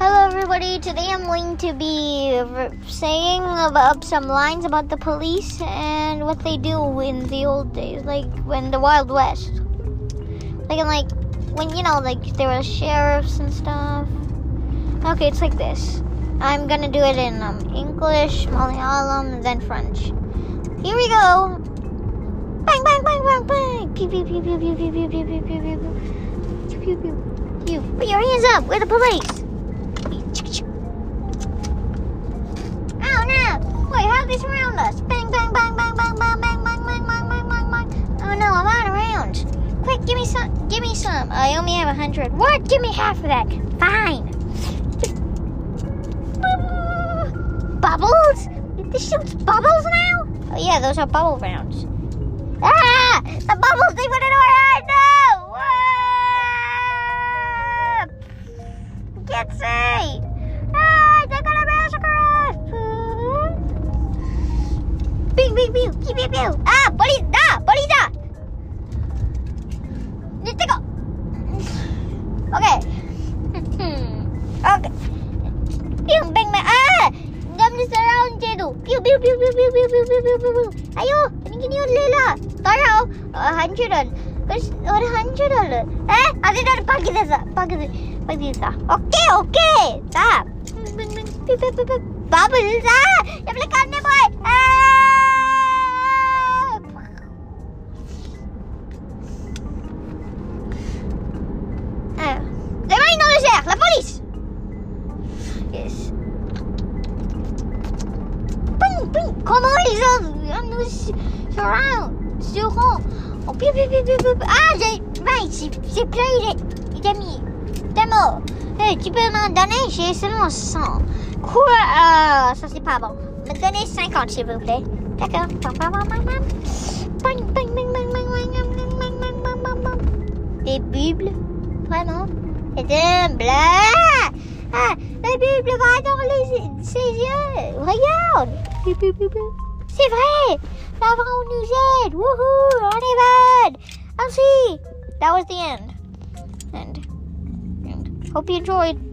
everybody. Today I'm going to be saying about some lines about the police and what they do in the old days, like when the Wild West. Like like when you know like there were sheriffs and stuff. Okay, it's like this. I'm gonna do it in um, English, Malayalam, and then French. Here we go. Bang bang bang bang bang. Pew pew pew pew pew pew pew pew pew pew pew pew pew pew. Put your hands up. We're the police. Oh no! Wait, how they surround us? Bang bang bang bang bang bang bang bang bang bang bang bang bang. Oh no, I'm out of rounds. Quick, give me some. Give me some. I only have a hundred. What? Give me half of that. Fine. Bubbles? This shoots bubbles now? Oh yeah, those are bubble rounds. Ah! The bubbles they put in our head! No! Ah! Can't see! pew, pew, pew, pew, pew, pew. 아, 버리다, 버리다. 이 뜨거. 오케이. 오케이. 뿅, 백만. 아, 남는 사라운드에도 뷰, 뷰, 뷰, 뷰, 뷰, 뷰, 뷰, 뷰, 뷰, 뷰. 아유, 이기니요 렐라. 따라오. 어, 한출은. 그래서 우리 한출을. 에? 아니, 나를 파기됐어, 파기됐어, 파기됐어. 오케이, 오케이. 자, 밥을 자. Comment les gens nous surround, seront oh, Ah, j'ai, c'est plein, il est, mis. T'es mort. Hey, tu peux m'en donner, j'ai seulement 100. Quoi euh, Ça, c'est pas bon. Me donnez 50, s'il vous plaît. D'accord. Des bibles Vraiment Et des blagues ah, La bible va dans les, ses yeux Regarde C'est vrai. L'avant nous aide. Woohoo. On est bad. I'll see. That was the end. And, and hope you enjoyed.